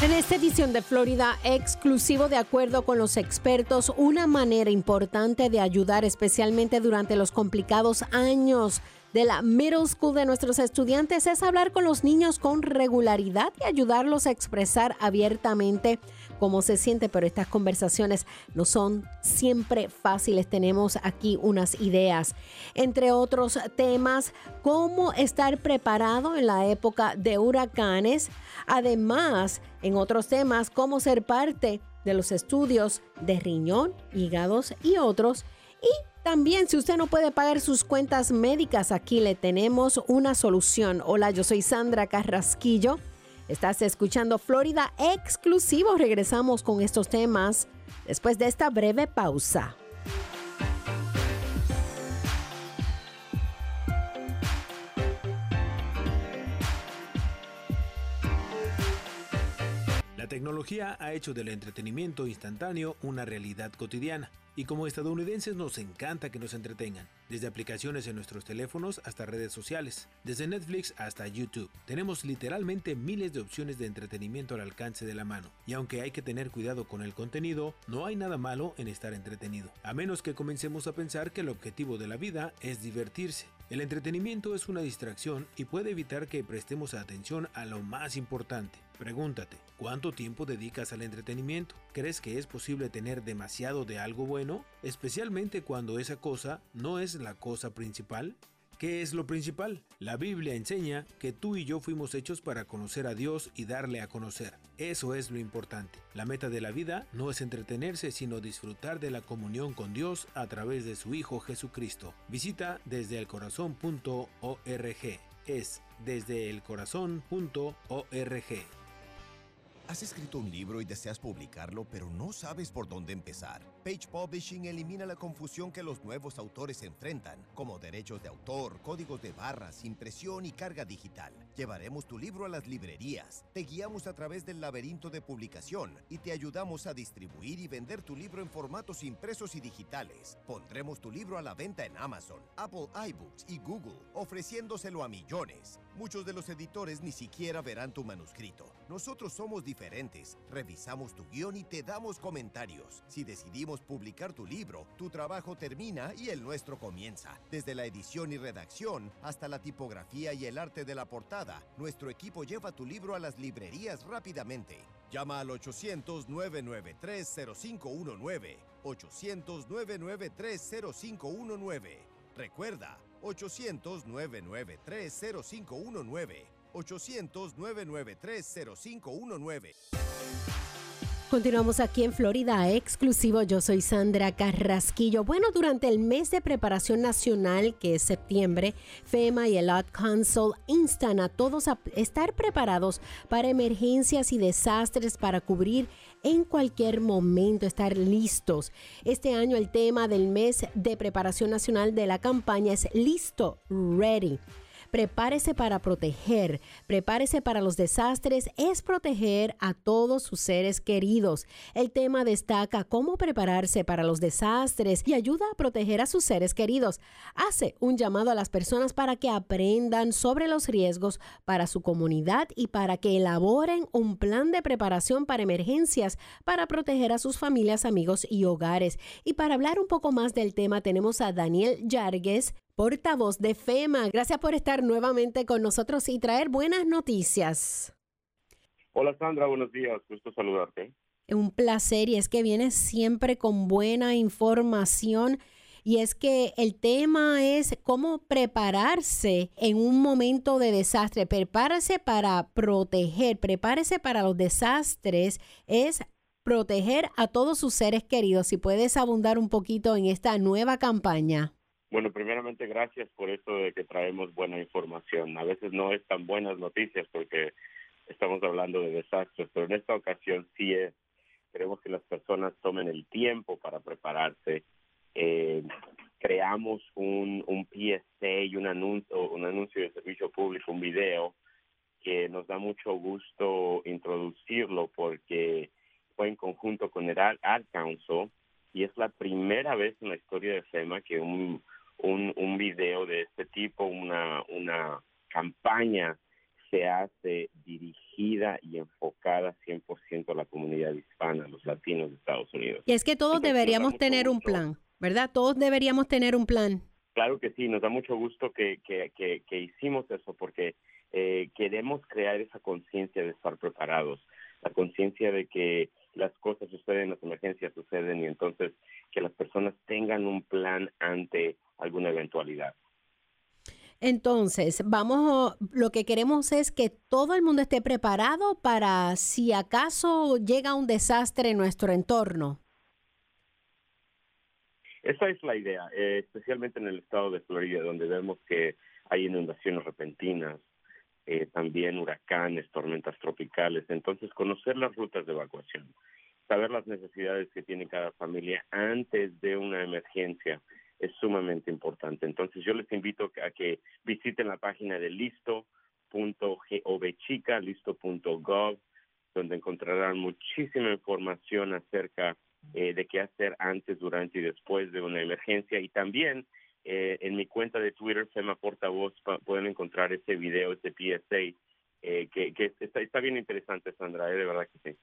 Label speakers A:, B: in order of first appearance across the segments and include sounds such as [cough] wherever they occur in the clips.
A: En esta edición de Florida exclusivo, de acuerdo con los expertos, una manera importante de ayudar especialmente durante los complicados años de la middle school de nuestros estudiantes es hablar con los niños con regularidad y ayudarlos a expresar abiertamente cómo se siente, pero estas conversaciones no son siempre fáciles. Tenemos aquí unas ideas, entre otros temas, cómo estar preparado en la época de huracanes. Además, en otros temas, cómo ser parte de los estudios de riñón, hígados y otros. Y también, si usted no puede pagar sus cuentas médicas, aquí le tenemos una solución. Hola, yo soy Sandra Carrasquillo. Estás escuchando Florida Exclusivo. Regresamos con estos temas después de esta breve pausa.
B: La tecnología ha hecho del entretenimiento instantáneo una realidad cotidiana. Y como estadounidenses nos encanta que nos entretengan, desde aplicaciones en nuestros teléfonos hasta redes sociales, desde Netflix hasta YouTube. Tenemos literalmente miles de opciones de entretenimiento al alcance de la mano. Y aunque hay que tener cuidado con el contenido, no hay nada malo en estar entretenido, a menos que comencemos a pensar que el objetivo de la vida es divertirse. El entretenimiento es una distracción y puede evitar que prestemos atención a lo más importante. Pregúntate, ¿cuánto tiempo dedicas al entretenimiento? ¿Crees que es posible tener demasiado de algo bueno? Especialmente cuando esa cosa no es la cosa principal. ¿Qué es lo principal? La Biblia enseña que tú y yo fuimos hechos para conocer a Dios y darle a conocer. Eso es lo importante. La meta de la vida no es entretenerse, sino disfrutar de la comunión con Dios a través de su Hijo Jesucristo. Visita desde Es desde
C: Has escrito un libro y deseas publicarlo, pero no sabes por dónde empezar. Page Publishing elimina la confusión que los nuevos autores enfrentan, como derechos de autor, códigos de barras, impresión y carga digital. Llevaremos tu libro a las librerías, te guiamos a través del laberinto de publicación y te ayudamos a distribuir y vender tu libro en formatos impresos y digitales. Pondremos tu libro a la venta en Amazon, Apple iBooks y Google, ofreciéndoselo a millones. Muchos de los editores ni siquiera verán tu manuscrito. Nosotros somos diferentes, revisamos tu guion y te damos comentarios. Si decidimos publicar tu libro, tu trabajo termina y el nuestro comienza. Desde la edición y redacción hasta la tipografía y el arte de la portada, nuestro equipo lleva tu libro a las librerías rápidamente. Llama al 800-993-0519. 800-993-0519. Recuerda, 800-993-0519. 800-993-0519.
A: Continuamos aquí en Florida exclusivo. Yo soy Sandra Carrasquillo. Bueno, durante el mes de preparación nacional, que es septiembre, FEMA y el Ad Council instan a todos a estar preparados para emergencias y desastres para cubrir en cualquier momento, estar listos. Este año el tema del mes de preparación nacional de la campaña es Listo, Ready. Prepárese para proteger, prepárese para los desastres, es proteger a todos sus seres queridos. El tema destaca cómo prepararse para los desastres y ayuda a proteger a sus seres queridos. Hace un llamado a las personas para que aprendan sobre los riesgos para su comunidad y para que elaboren un plan de preparación para emergencias para proteger a sus familias, amigos y hogares. Y para hablar un poco más del tema tenemos a Daniel Yargues, portavoz de FEMA. Gracias por estar nuevamente con nosotros y traer buenas noticias.
D: Hola Sandra, buenos días, gusto saludarte.
A: Un placer y es que vienes siempre con buena información y es que el tema es cómo prepararse en un momento de desastre, prepárese para proteger, prepárese para los desastres, es proteger a todos sus seres queridos. Si puedes abundar un poquito en esta nueva campaña.
D: Bueno, primeramente gracias por esto de que traemos buena información. A veces no es tan buenas noticias porque estamos hablando de desastres, pero en esta ocasión sí es. Queremos que las personas tomen el tiempo para prepararse. Eh, creamos un, un PSA y un anuncio, un anuncio de servicio público, un video que nos da mucho gusto introducirlo porque fue en conjunto con el Ad Council y es la primera vez en la historia de FEMA que un un, un video de este tipo, una, una campaña se hace dirigida y enfocada 100% a la comunidad hispana, a los latinos de Estados Unidos.
A: Y es que todos deberíamos tener un plan, ¿verdad? Todos deberíamos tener un plan.
D: Claro que sí, nos da mucho gusto que, que, que, hicimos eso porque eh, queremos crear esa conciencia de estar preparados, la conciencia de que las cosas suceden, las emergencias suceden y entonces que las personas tengan un plan ante alguna eventualidad.
A: Entonces, vamos, lo que queremos es que todo el mundo esté preparado para si acaso llega un desastre en nuestro entorno.
D: Esa es la idea, eh, especialmente en el estado de Florida, donde vemos que hay inundaciones repentinas, eh, también huracanes, tormentas tropicales. Entonces, conocer las rutas de evacuación, saber las necesidades que tiene cada familia antes de una emergencia es sumamente importante. Entonces yo les invito a que visiten la página de listo.govchica, listo.gov, donde encontrarán muchísima información acerca eh, de qué hacer antes, durante y después de una emergencia. Y también eh, en mi cuenta de Twitter, Fema Portavoz, pueden encontrar ese video, ese PSA eh, que, está, bien interesante, Sandra, eh, de verdad que sí.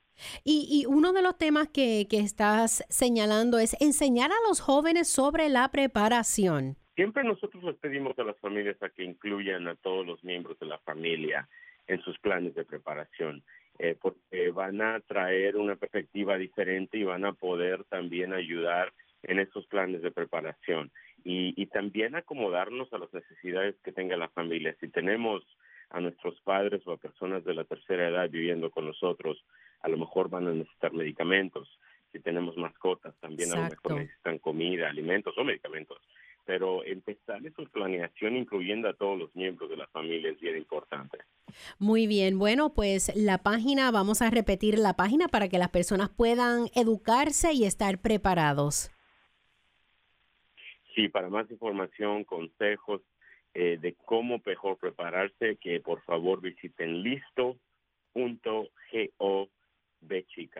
A: Y, uno de los temas que, que estás señalando es enseñar a los jóvenes sobre la preparación.
D: Siempre nosotros les pedimos a las familias a que incluyan a todos los miembros de la familia en sus planes de preparación, eh, porque van a traer una perspectiva diferente y van a poder también ayudar en esos planes de preparación y, y también acomodarnos a las necesidades que tenga la familia. Si tenemos a nuestros padres o a personas de la tercera edad viviendo con nosotros, a lo mejor van a necesitar medicamentos. Si tenemos mascotas, también a lo mejor necesitan comida, alimentos o medicamentos. Pero empezar su planeación incluyendo a todos los miembros de la familia es bien importante.
A: Muy bien, bueno, pues la página, vamos a repetir la página para que las personas puedan educarse y estar preparados.
D: Sí, para más información, consejos, eh, de cómo mejor prepararse, que por favor visiten listo.gov,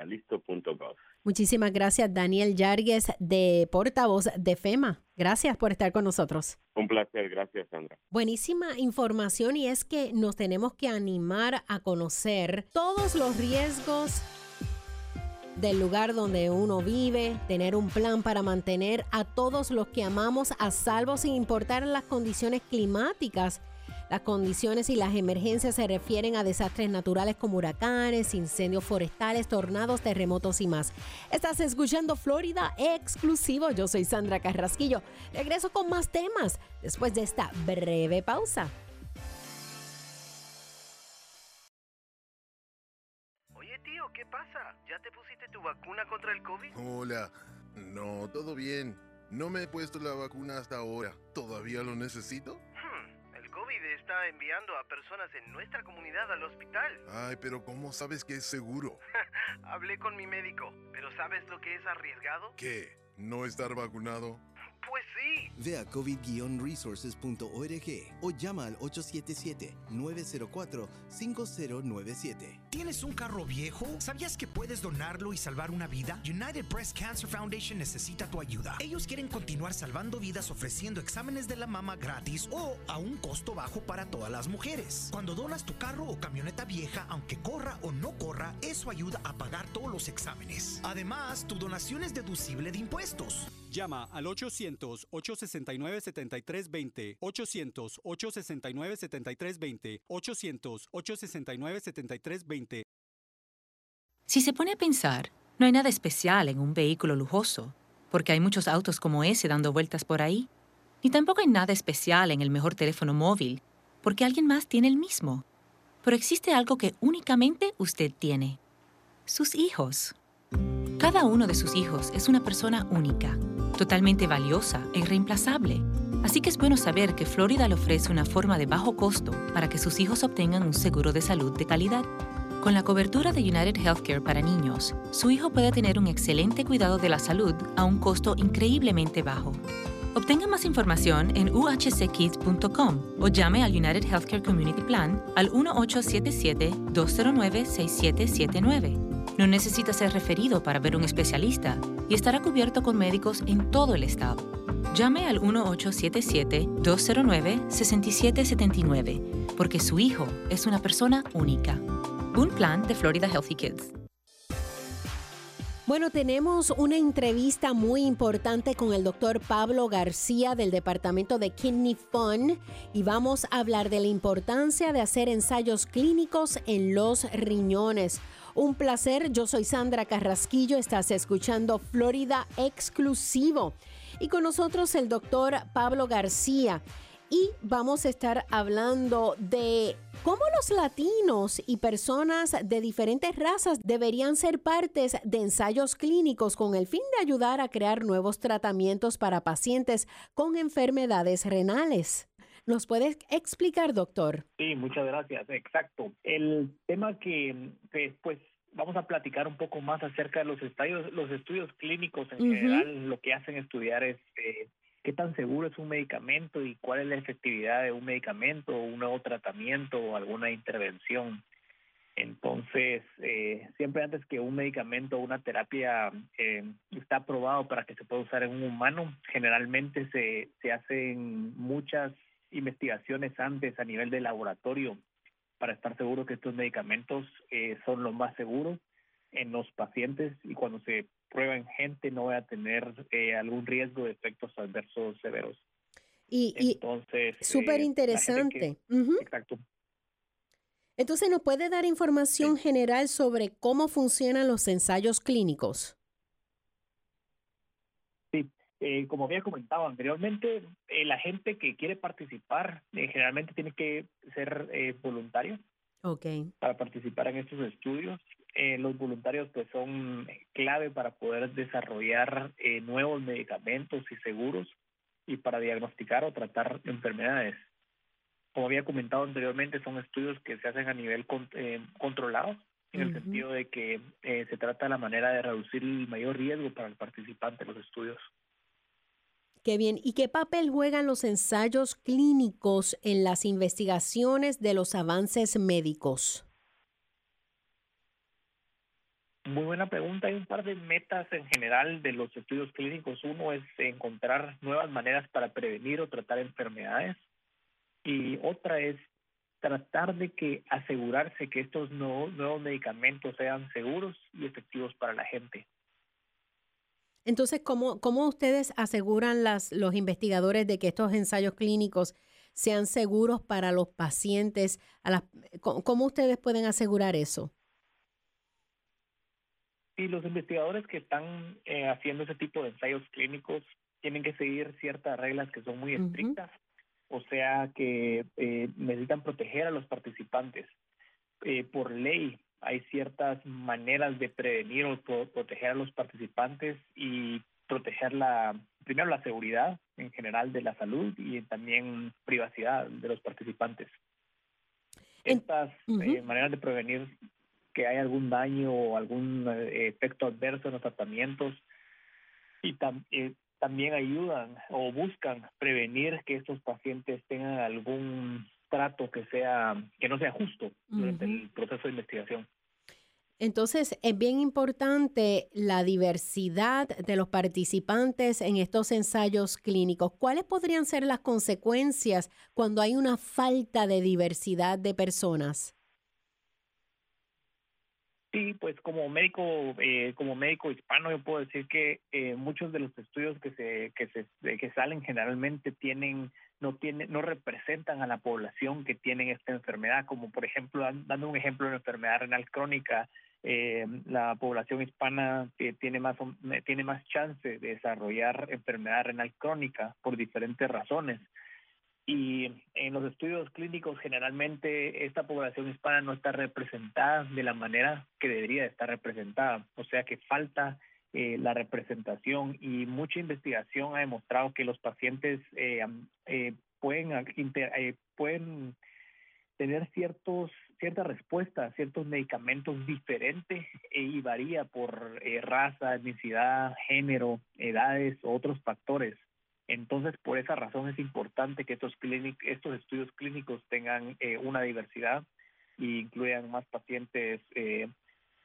D: listo.gov.
A: Muchísimas gracias, Daniel Yargues, de portavoz de FEMA. Gracias por estar con nosotros.
D: Un placer, gracias, Sandra.
A: Buenísima información y es que nos tenemos que animar a conocer todos los riesgos del lugar donde uno vive, tener un plan para mantener a todos los que amamos a salvo sin importar las condiciones climáticas. Las condiciones y las emergencias se refieren a desastres naturales como huracanes, incendios forestales, tornados, terremotos y más. Estás escuchando Florida exclusivo. Yo soy Sandra Carrasquillo. Regreso con más temas después de esta breve pausa.
E: ¿qué pasa? Vacuna contra el COVID?
F: Hola. No, todo bien. No me he puesto la vacuna hasta ahora. ¿Todavía lo necesito?
E: Hmm, el COVID está enviando a personas en nuestra comunidad al hospital. [laughs]
F: Ay, pero ¿cómo sabes que es seguro?
E: Hablé con mi médico, pero ¿sabes lo que es arriesgado?
F: ¿Qué? ¿No estar vacunado?
E: Pues sí.
G: Ve a covid-resources.org o llama al 877-904-5097.
H: ¿Tienes un carro viejo? ¿Sabías que puedes donarlo y salvar una vida? United Breast Cancer Foundation necesita tu ayuda. Ellos quieren continuar salvando vidas ofreciendo exámenes de la mama gratis o a un costo bajo para todas las mujeres. Cuando donas tu carro o camioneta vieja, aunque corra o no corra, eso ayuda a pagar todos los exámenes. Además, tu donación es deducible de impuestos.
I: Llama al 800-869-7320, 800-869-7320, 800-869-7320.
J: Si se pone a pensar, no hay nada especial en un vehículo lujoso, porque hay muchos autos como ese dando vueltas por ahí. Ni tampoco hay nada especial en el mejor teléfono móvil, porque alguien más tiene el mismo. Pero existe algo que únicamente usted tiene. Sus hijos. Cada uno de sus hijos es una persona única totalmente valiosa e irreemplazable. Así que es bueno saber que Florida le ofrece una forma de bajo costo para que sus hijos obtengan un seguro de salud de calidad. Con la cobertura de United Healthcare para niños, su hijo puede tener un excelente cuidado de la salud a un costo increíblemente bajo. Obtenga más información en uhckids.com o llame al United Healthcare Community Plan al 1877-209-6779. No necesita ser referido para ver un especialista y estará cubierto con médicos en todo el estado. Llame al 1877-209-6779, porque su hijo es una persona única. Un plan de Florida Healthy Kids.
A: Bueno, tenemos una entrevista muy importante con el doctor Pablo García del Departamento de Kidney Fund y vamos a hablar de la importancia de hacer ensayos clínicos en los riñones. Un placer, yo soy Sandra Carrasquillo, estás escuchando Florida Exclusivo y con nosotros el doctor Pablo García y vamos a estar hablando de cómo los latinos y personas de diferentes razas deberían ser partes de ensayos clínicos con el fin de ayudar a crear nuevos tratamientos para pacientes con enfermedades renales. ¿Nos puede explicar, doctor?
K: Sí, muchas gracias. Exacto. El tema que, pues vamos a platicar un poco más acerca de los estudios, los estudios clínicos en general. Lo que hacen estudiar es eh, qué tan seguro es un medicamento y cuál es la efectividad de un medicamento o un nuevo tratamiento o alguna intervención. Entonces, eh, siempre antes que un medicamento o una terapia eh, está aprobado para que se pueda usar en un humano, generalmente se, se hacen muchas investigaciones antes a nivel de laboratorio para estar seguro que estos medicamentos eh, son los más seguros en los pacientes y cuando se prueba en gente no va a tener eh, algún riesgo de efectos adversos severos.
A: Y, Entonces, súper eh, interesante.
K: Exacto.
A: Entonces, ¿nos puede dar información general sobre cómo funcionan los ensayos clínicos?
K: Sí, eh, como había comentado anteriormente, la gente que quiere participar generalmente tiene que ser voluntario
A: okay.
K: para participar en estos estudios. Eh, los voluntarios pues son clave para poder desarrollar eh, nuevos medicamentos y seguros y para diagnosticar o tratar enfermedades. Como había comentado anteriormente, son estudios que se hacen a nivel eh, controlado, en el sentido de que se trata de la manera de reducir el mayor riesgo para el participante de los estudios.
A: Qué bien. ¿Y qué papel juegan los ensayos clínicos en las investigaciones de los avances médicos?
K: Muy buena pregunta. Hay un par de metas en general de los estudios clínicos. Uno es encontrar nuevas maneras para prevenir o tratar enfermedades y otra es tratar de que asegurarse que estos nuevos medicamentos sean seguros y efectivos para la gente.
A: Entonces, ¿cómo, cómo ustedes aseguran las, los investigadores de que estos ensayos clínicos sean seguros para los pacientes? ¿Cómo ustedes pueden asegurar eso?
K: Sí, los investigadores que están eh, haciendo ese tipo de ensayos clínicos tienen que seguir ciertas reglas que son muy estrictas, o sea que eh, necesitan proteger a los participantes. Eh, por ley hay ciertas maneras de prevenir o proteger a los participantes y proteger la, primero la seguridad en general de la salud y también privacidad de los participantes. Estas maneras de prevenir que hay algún daño o algún eh, efecto adverso en los tratamientos y eh, también ayudan o buscan prevenir que estos pacientes tengan algún trato que sea que no sea justo durante el proceso de investigación.
A: Entonces, es bien importante la diversidad de los participantes en estos ensayos clínicos. ¿Cuáles podrían ser las consecuencias cuando hay una falta de diversidad de personas?
K: Sí, pues como médico, eh, como médico hispano, yo puedo decir que eh, muchos de los estudios que se que se que salen generalmente tienen no tienen no representan a la población que tienen esta enfermedad, como por ejemplo dando un ejemplo de una enfermedad renal crónica, eh, la población hispana tiene más tiene más chance de desarrollar enfermedad renal crónica por diferentes razones y en los estudios clínicos generalmente esta población hispana no está representada de la manera que debería estar representada, o sea que falta eh, la representación y mucha investigación ha demostrado que los pacientes eh, eh, pueden, pueden tener ciertos ciertas respuestas, ciertos medicamentos diferentes y varía por raza, etnicidad, género, edades u otros factores. Entonces, por esa razón es importante que estos, estudios clínicos tengan eh, una diversidad e incluyan más pacientes, eh,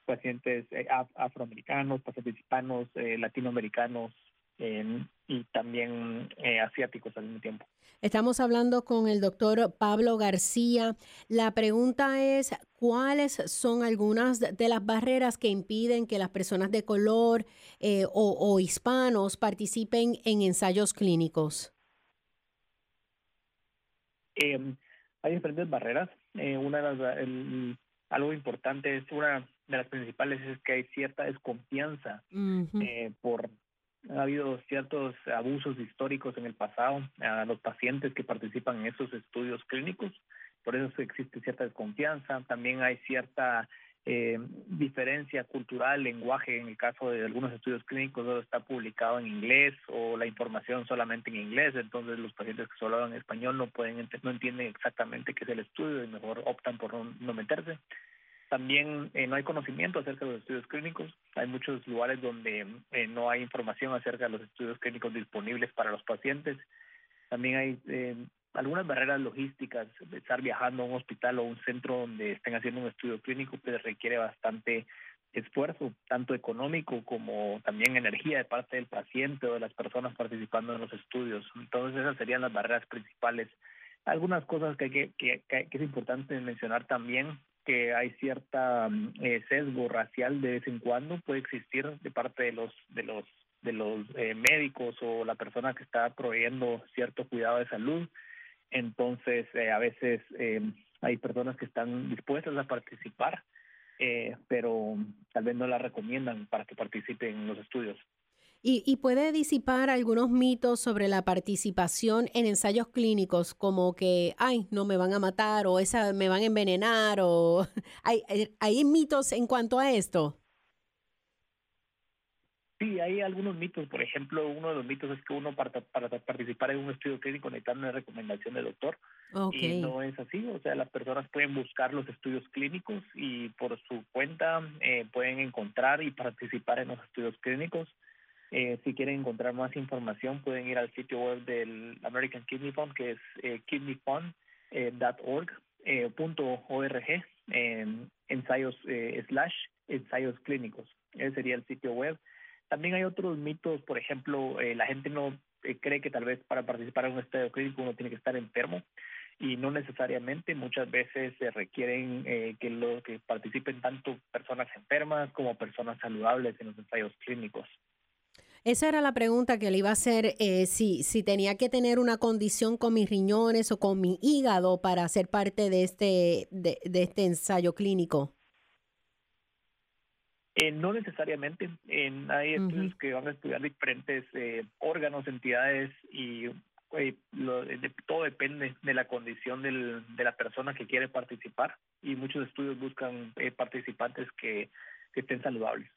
K: pacientes eh, afroamericanos, pacientes hispanos, latinoamericanos y también eh, asiáticos al mismo tiempo.
A: Estamos hablando con el doctor Pablo García. La pregunta es, ¿cuáles son algunas de las barreras que impiden que las personas de color eh, o, hispanos participen en ensayos clínicos?
K: Em, hay diferentes barreras. Eh, una de las, algo importante es una de las principales es que hay cierta desconfianza por ha habido ciertos abusos históricos en el pasado a los pacientes que participan en esos estudios clínicos, por eso existe cierta desconfianza, también hay cierta eh, diferencia cultural, lenguaje, en el caso de algunos estudios clínicos donde está publicado en inglés o la información solamente en inglés, entonces los pacientes que solo hablan español no pueden no entienden exactamente qué es el estudio y mejor optan por no meterse. También eh, no hay conocimiento acerca de los estudios clínicos. Hay muchos lugares donde eh, no hay información acerca de los estudios clínicos disponibles para los pacientes. También hay eh, algunas barreras logísticas. Estar viajando a un hospital o un centro donde estén haciendo un estudio clínico pues requiere bastante esfuerzo, tanto económico como también energía de parte del paciente o de las personas participando en los estudios. Entonces esas serían las barreras principales. Algunas cosas que, que, que, que es importante mencionar también que hay cierta mm, eh, sesgo racial de vez en cuando puede existir de parte de los de los de los eh, médicos o la persona que está proveyendo cierto cuidado de salud. Entonces eh, a veces hay personas que están dispuestas a participar pero tal vez no la recomiendan para que participen en los estudios
A: y, puede disipar algunos mitos sobre la participación en ensayos clínicos, como que, ay, no me van a matar o esa me van a envenenar o [laughs] hay, eh, hay mitos en cuanto a esto.
K: Sí, hay algunos mitos. Por ejemplo, uno de los mitos es que uno para, para participar en un estudio clínico necesita una recomendación del doctor. Y no es así. O sea, las personas pueden buscar los estudios clínicos y por su cuenta eh, pueden encontrar y participar en los estudios clínicos. Eh, si quieren encontrar más información, pueden ir al sitio web del American Kidney Fund, que es eh, kidneyfund.org, eh, punto .org, ensayos slash ensayos clínicos. Ese sería el sitio web. También hay otros mitos, por ejemplo, la gente no cree que tal vez para participar en un estudio clínico uno tiene que estar enfermo y no necesariamente muchas veces se requieren que lo que participen tanto personas enfermas como personas saludables en los ensayos clínicos.
A: Esa era la pregunta que le iba a hacer, eh, si, si tenía que tener una condición con mis riñones o con mi hígado para ser parte de este, de, este ensayo clínico.
K: Eh, no necesariamente. En, hay estudios que van a estudiar diferentes eh, órganos, entidades y todo depende de la condición del, de la persona que quiere participar y muchos estudios buscan participantes que estén saludables.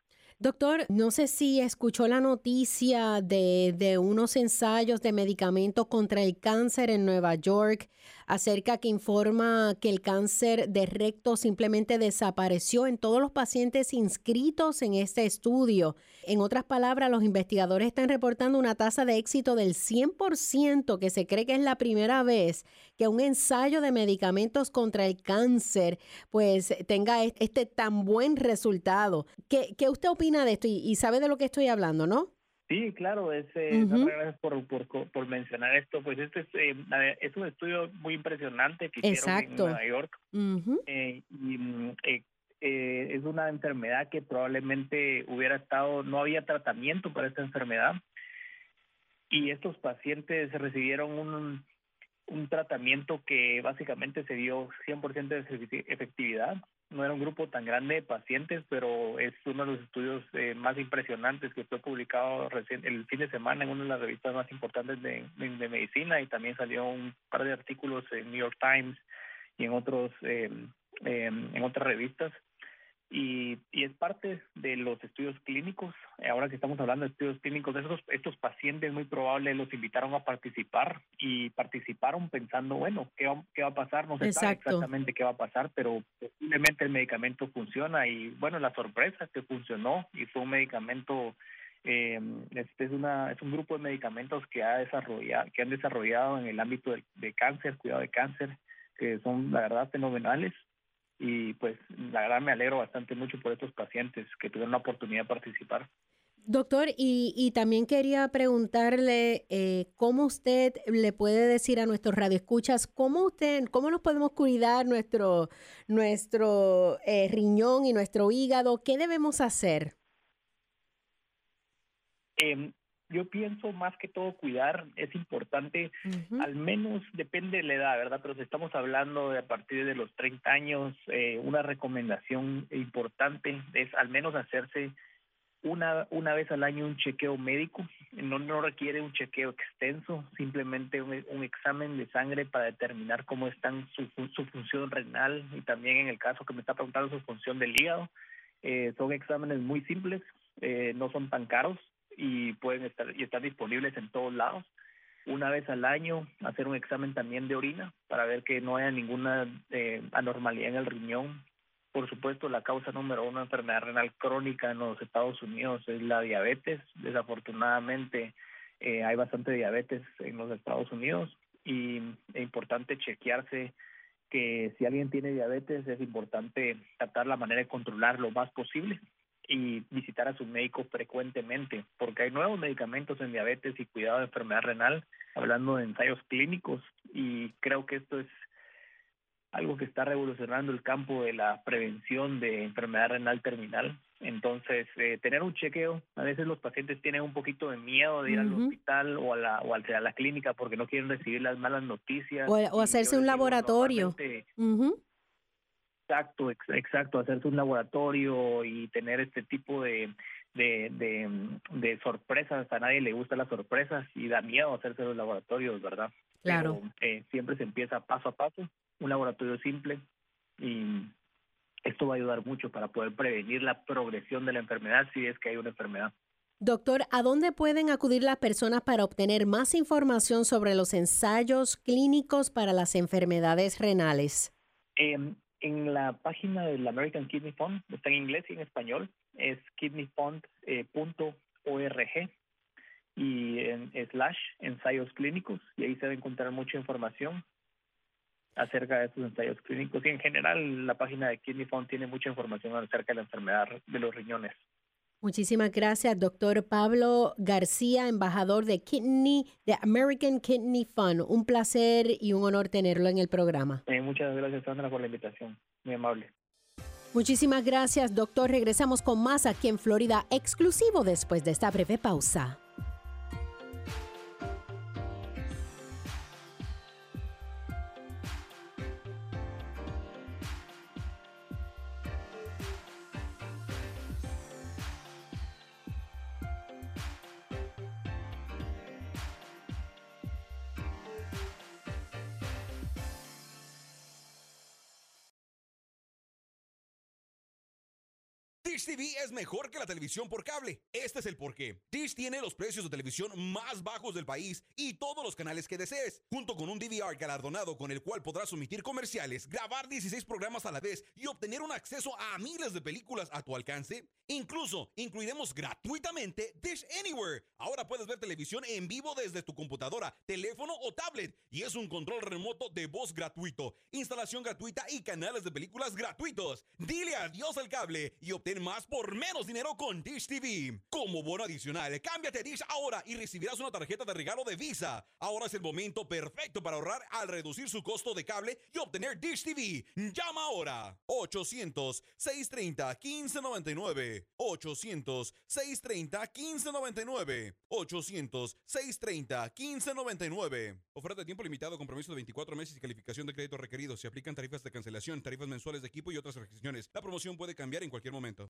A: Doctor, no sé si escuchó la noticia de, de, unos ensayos de medicamentos contra el cáncer en Nueva York acerca que informa que el cáncer de recto simplemente desapareció en todos los pacientes inscritos en este estudio. En otras palabras, los investigadores están reportando una tasa de éxito del 100%, que se cree que es la primera vez que un ensayo de medicamentos contra el cáncer pues tenga este tan buen resultado. ¿Qué, qué usted opina de esto y, sabe de lo que estoy hablando, no?
K: Sí, claro, es, eh, gracias por, por, por, mencionar esto. Pues este es, eh, es un estudio muy impresionante que hicieron en Nueva York. eh, y mm, eh, eh, es una enfermedad que probablemente hubiera estado, no había tratamiento para esta enfermedad. Y estos pacientes recibieron un, un tratamiento que básicamente se dio 100% de efectividad. No era un grupo tan grande de pacientes, pero es uno de los estudios eh, más impresionantes que fue publicado recién, el fin de semana en una de las revistas más importantes de, de, medicina y también salió un par de artículos en New York Times y en otros eh, eh, en otras revistas y, y, es parte de los estudios clínicos. Ahora que estamos hablando de estudios clínicos, estos, estos pacientes muy probable los invitaron a participar y participaron pensando, bueno, ¿qué va, qué va a pasar? No se sabe exactamente qué va a pasar, pero posiblemente el medicamento funciona y bueno, la sorpresa es que funcionó y fue un medicamento eh, este es una es un grupo de medicamentos que ha desarrollado que han desarrollado en el ámbito de, de cáncer cuidado de cáncer que son la verdad fenomenales y pues la verdad me alegro bastante mucho por estos pacientes que tuvieron la oportunidad de participar.
A: Doctor, y, y también quería preguntarle eh, cómo usted le puede decir a nuestros radioescuchas, cómo usted, cómo nos podemos cuidar nuestro, nuestro eh, riñón y nuestro hígado, qué debemos hacer.
K: Em, yo pienso más que todo cuidar es importante, al menos depende de la edad, ¿verdad? Pero si estamos hablando de a partir de los 30 años, eh, una recomendación importante es al menos hacerse una, una vez al año un chequeo médico. No, no requiere un chequeo extenso, simplemente un, un examen de sangre para determinar cómo está su, su función renal y también en el caso que me está preguntando su función del hígado. Eh, son exámenes muy simples, eh, no son tan caros y pueden estar y están disponibles en todos lados. Una vez al año hacer un examen también de orina para ver que no haya ninguna eh, anormalidad en el riñón por supuesto, la causa número uno de enfermedad renal crónica en los Estados Unidos es la diabetes. Desafortunadamente, eh, hay bastante diabetes en los Estados Unidos y es importante chequearse que si alguien tiene diabetes es importante tratar la manera de controlar lo más posible y visitar a su médico frecuentemente, porque hay nuevos medicamentos en diabetes y cuidado de enfermedad renal, hablando de ensayos clínicos, y creo que esto es algo que está revolucionando el campo de la prevención de enfermedad renal terminal. Entonces, eh, tener un chequeo, a veces los pacientes tienen un poquito de miedo de ir al hospital o a la o a la clínica porque no quieren recibir las malas noticias.
A: O, hacerse un laboratorio.
K: Exacto, exacto, hacerse un laboratorio y tener este tipo de, de, de, de sorpresas. A nadie le gustan las sorpresas y da miedo hacerse los laboratorios, ¿verdad?
A: Claro.
K: eh, siempre se empieza paso a paso un laboratorio simple y esto va a ayudar mucho para poder prevenir la progresión de la enfermedad si es que hay una enfermedad.
A: Doctor, ¿a dónde pueden acudir las personas para obtener más información sobre los ensayos clínicos para las enfermedades renales?
K: Eh, en la página del American Kidney Fund, está en inglés y en español, es kidneyfund.org y en slash ensayos clínicos y ahí se va a encontrar mucha información acerca de estos ensayos clínicos y en general la página de Kidney Fund tiene mucha información acerca de la enfermedad de los riñones.
A: Muchísimas gracias, doctor Pablo García, embajador de Kidney, de American Kidney Fund. Un placer y un honor tenerlo en el programa.
K: Eh, muchas gracias, Sandra, por la invitación. Muy amable.
A: Muchísimas gracias, doctor. Regresamos con más aquí en Florida, exclusivo después de esta breve pausa.
L: Dish TV es mejor que la televisión por cable. Este es el porqué. Dish tiene los precios de televisión más bajos del país y todos los canales que desees, junto con un DVR galardonado con el cual podrás omitir comerciales, grabar 16 programas a la vez y obtener un acceso a miles de películas a tu alcance. Incluso incluiremos gratuitamente Dish Anywhere. Ahora puedes ver televisión en vivo desde tu computadora, teléfono o tablet y es un control remoto de voz gratuito, instalación gratuita y canales de películas gratuitos. Dile adiós al cable y obtén por menos dinero con Dish TV. Como bono adicional, cámbiate Dish ahora y recibirás una tarjeta de regalo de Visa. Ahora es el momento perfecto para ahorrar al reducir su costo de cable y obtener Dish TV. Llama ahora 800-630-1599. 800-630-1599. 800-630-1599. Oferta de tiempo limitado, compromiso de 24 meses y calificación de crédito requerido. Se aplican tarifas de cancelación, tarifas mensuales de equipo y otras restricciones. La promoción puede cambiar en cualquier momento.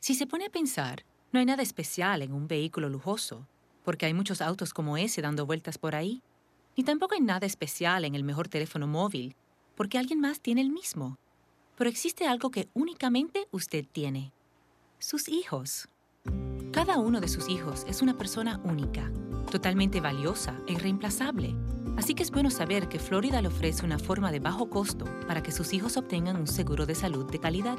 J: Si se pone a pensar, no hay nada especial en un vehículo lujoso, porque hay muchos autos como ese dando vueltas por ahí. Ni tampoco hay nada especial en el mejor teléfono móvil, porque alguien más tiene el mismo. Pero existe algo que únicamente usted tiene. Sus hijos. Cada uno de sus hijos es una persona única, totalmente valiosa e irreemplazable. Así que es bueno saber que Florida le ofrece una forma de bajo costo para que sus hijos obtengan un seguro de salud de calidad.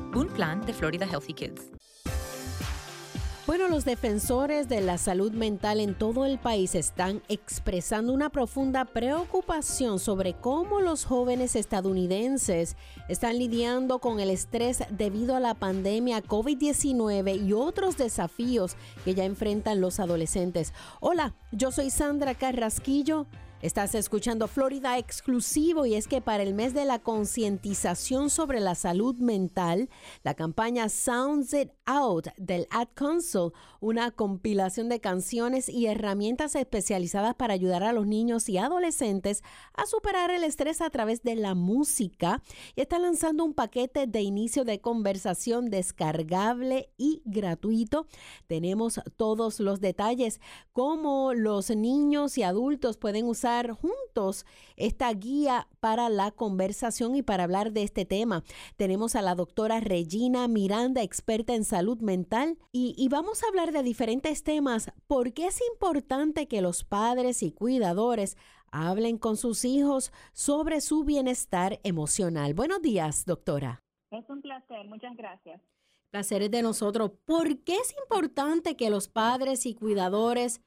J: Un plan de Florida Healthy Kids.
A: Bueno, los defensores de la salud mental en todo el país están expresando una profunda preocupación sobre cómo los jóvenes estadounidenses están lidiando con el estrés debido a la pandemia COVID-19 y otros desafíos que ya enfrentan los adolescentes. Hola, yo soy Sandra Carrasquillo. Estás escuchando Florida Exclusivo y es que para el mes de la concientización sobre la salud mental, la campaña Sounds It Out del Ad Council, una compilación de canciones y herramientas especializadas para ayudar a los niños y adolescentes a superar el estrés a través de la música, está lanzando un paquete de inicio de conversación descargable y gratuito. Tenemos todos los detalles, cómo los niños y adultos pueden usar juntos esta guía para la conversación y para hablar de este tema. Tenemos a la doctora Regina Miranda, experta en salud mental, y, y vamos a hablar de diferentes temas. ¿Por qué es importante que los padres y cuidadores hablen con sus hijos sobre su bienestar emocional? Buenos días, doctora.
M: Es un placer, muchas gracias.
A: Placer es de nosotros. ¿Por qué es importante que los padres y cuidadores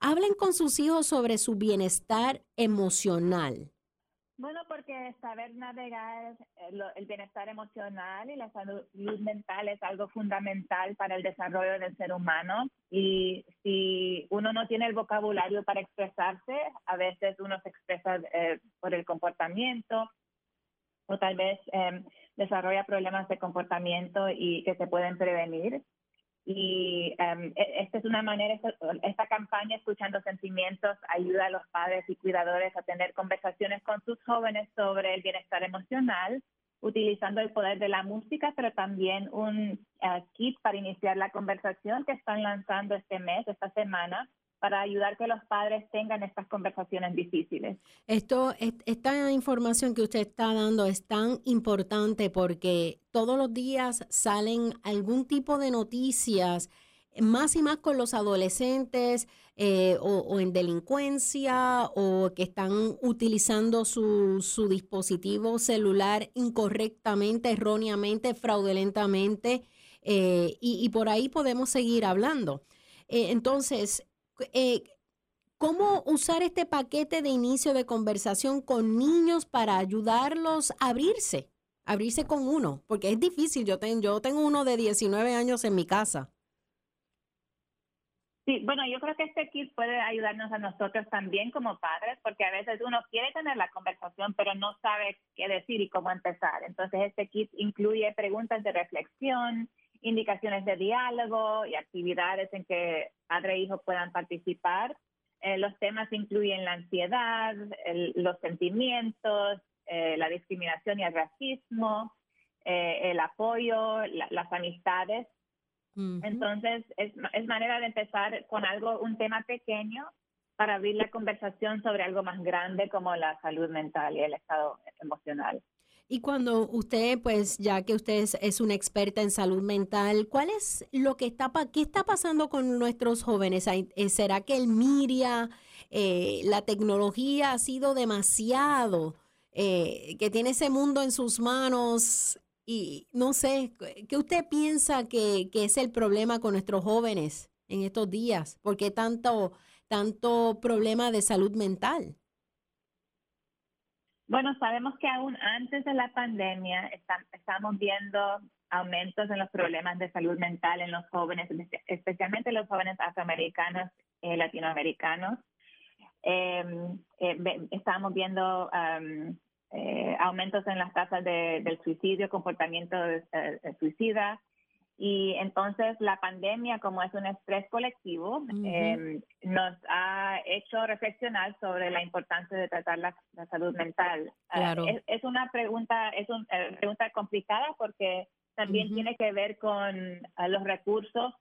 A: hablen con sus hijos sobre su bienestar emocional?
M: Bueno, porque saber navegar el, el, bienestar emocional y la salud mental es algo fundamental para el desarrollo del ser humano. Y si uno no tiene el vocabulario para expresarse, a veces uno se expresa eh, por el comportamiento o tal vez eh, desarrolla problemas de comportamiento y que se pueden prevenir. Y um, esta es una manera, esta, campaña, Escuchando Sentimientos, ayuda a los padres y cuidadores a tener conversaciones con sus jóvenes sobre el bienestar emocional, utilizando el poder de la música, pero también un uh, kit para iniciar la conversación que están lanzando este mes, esta semana, para ayudar que los padres tengan estas conversaciones difíciles.
A: Esto, esta información que usted está dando es tan importante porque todos los días salen algún tipo de noticias, más y más con los adolescentes eh, o, en delincuencia o que están utilizando su, su dispositivo celular incorrectamente, erróneamente, fraudulentamente, eh, y, y, por ahí podemos seguir hablando. Eh, entonces, eh, cómo usar este paquete de inicio de conversación con niños para ayudarlos a abrirse, abrirse con uno, porque es difícil. Yo, tengo yo tengo uno de 19 años en mi casa.
M: Sí, bueno, yo creo que este kit puede ayudarnos a nosotros también como padres, porque a veces uno quiere tener la conversación, pero no sabe qué decir y cómo empezar. Entonces, este kit incluye preguntas de reflexión, indicaciones de diálogo y actividades en que padre e hijo puedan participar. Eh, los temas incluyen la ansiedad, los sentimientos, eh, la discriminación y el racismo, eh, el apoyo, las amistades entonces, es, es manera de empezar con algo, un tema pequeño para abrir la conversación sobre algo más grande como la salud mental y el estado emocional.
A: Y cuando usted, pues ya que usted es, una experta en salud mental, ¿cuál es lo que está, qué está pasando con nuestros jóvenes? Eh, ¿Será que el Miria, eh, la tecnología ha sido demasiado, eh, que tiene ese mundo en sus manos y no sé, ¿qué usted piensa que, es el problema con nuestros jóvenes en estos días? ¿Por qué tanto, tanto problema de salud mental?
M: Bueno, sabemos que aún antes de la pandemia estamos viendo aumentos en los problemas de salud mental en los jóvenes, especialmente los jóvenes afroamericanos latinoamericanos. Em, eh, viendo eh, aumentos en las tasas de, del suicidio, comportamiento de, suicida. Y entonces la pandemia, como es un estrés colectivo, em, nos ha hecho reflexionar sobre la importancia de tratar la, salud mental. Eh, es, una pregunta, es una eh, pregunta complicada porque también tiene que ver con los recursos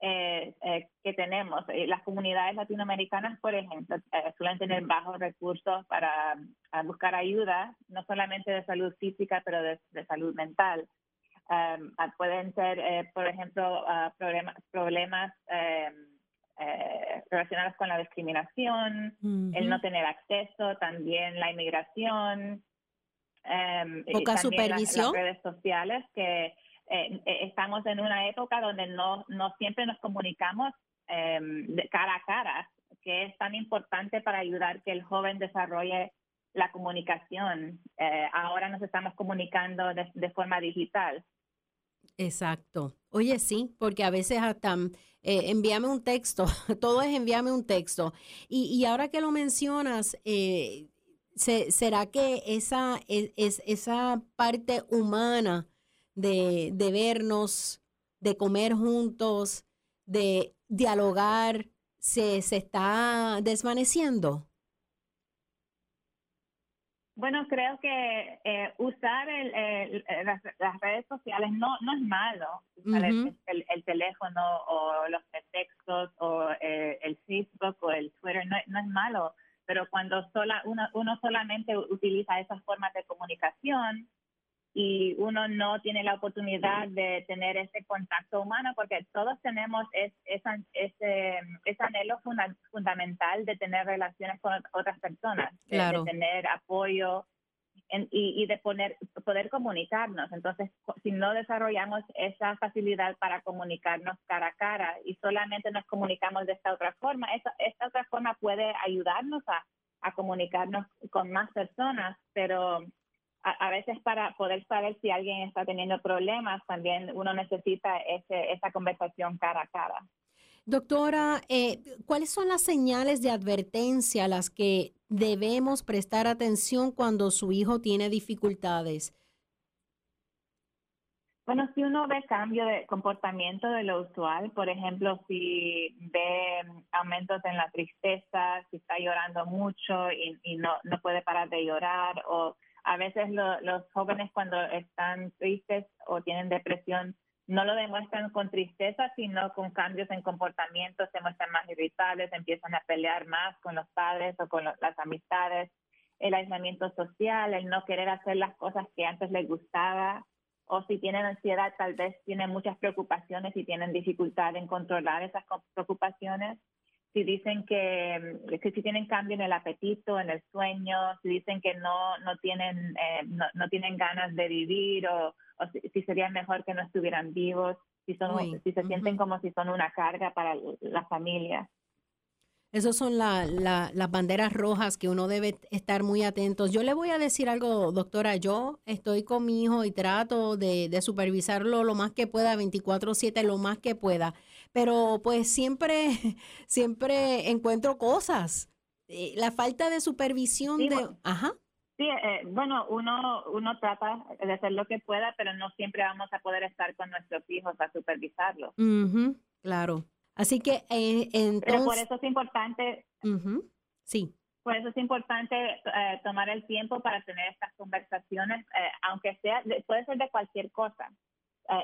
M: eh, eh, que tenemos. Las comunidades latinoamericanas, por ejemplo, suelen tener bajos recursos para buscar ayuda, no solamente de salud física, pero de, salud mental. Um, pueden ser, por ejemplo, uh, problemas, problemas relacionados con la discriminación, el no tener acceso, también la inmigración. Um,
A: Poca supervisión.
M: las redes sociales que eh, eh, estamos en una época donde no, no siempre nos comunicamos de cara a cara, que es tan importante para ayudar que el joven desarrolle la comunicación. Eh, ahora nos estamos comunicando de, forma digital.
A: Exacto. Oye, sí, porque a veces hasta envíame un texto, [laughs] todo es envíame un texto. Y, y ahora que lo mencionas, ¿será que esa, e, es, esa parte humana de, de vernos, de comer juntos, de dialogar, se, se está desvaneciendo?
M: Bueno, creo que eh, usar el, las, redes sociales no, no es malo. el, teléfono o los textos o eh, el Facebook o el Twitter no, no, es malo. Pero cuando sola, uno, uno solamente utiliza esas formas de comunicación, y uno no tiene la oportunidad de tener ese contacto humano porque todos tenemos ese, ese, anhelo fundamental de tener relaciones con otras personas, de, tener apoyo y, de poner, poder comunicarnos. Entonces, si no desarrollamos esa facilidad para comunicarnos cara a cara y solamente nos comunicamos de esta otra forma, esta, esta otra forma puede ayudarnos a, a comunicarnos con más personas, pero a, veces para poder saber si alguien está teniendo problemas, también uno necesita ese, esa conversación cara a cara.
A: Doctora, eh, ¿cuáles son las señales de advertencia a las que debemos prestar atención cuando su hijo tiene dificultades?
M: Bueno, si uno ve cambio de comportamiento de lo usual, por ejemplo, si ve aumentos en la tristeza, si está llorando mucho y, y no, no puede parar de llorar o a veces los jóvenes cuando están tristes o tienen depresión no lo demuestran con tristeza, sino con cambios en comportamiento, se muestran más irritables, empiezan a pelear más con los padres o con las amistades, el aislamiento social, el no querer hacer las cosas que antes les gustaba, o si tienen ansiedad, tal vez tienen muchas preocupaciones y tienen dificultad en controlar esas preocupaciones si dicen que, que, si tienen cambio en el apetito, en el sueño, si dicen que no, no, tienen, eh, no, tienen ganas de vivir o, si, sería mejor que no estuvieran vivos, si, son, si se sienten como si son una carga para la familia.
A: Esas son la- la- las banderas rojas que uno debe estar muy atentos. Yo le voy a decir algo, doctora. Yo estoy con mi hijo y trato de, de supervisarlo lo más que pueda, 24/7, lo más que pueda. Pero pues siempre, [laughs] siempre encuentro cosas. Eh, La falta de supervisión
M: Sí,
A: de...
M: bueno.
A: Ajá.
M: Sí, eh, bueno, uno, uno trata de hacer lo que pueda, pero no siempre vamos a poder estar con nuestros hijos a supervisarlos.
A: Ujú, claro. Así que eh,
M: Pero por
A: entonces...
M: eso es importante,
A: Ujú, Sí.
M: por eso es importante eh, tomar el tiempo para tener estas conversaciones, eh, aunque sea, de- puede ser de cualquier cosa.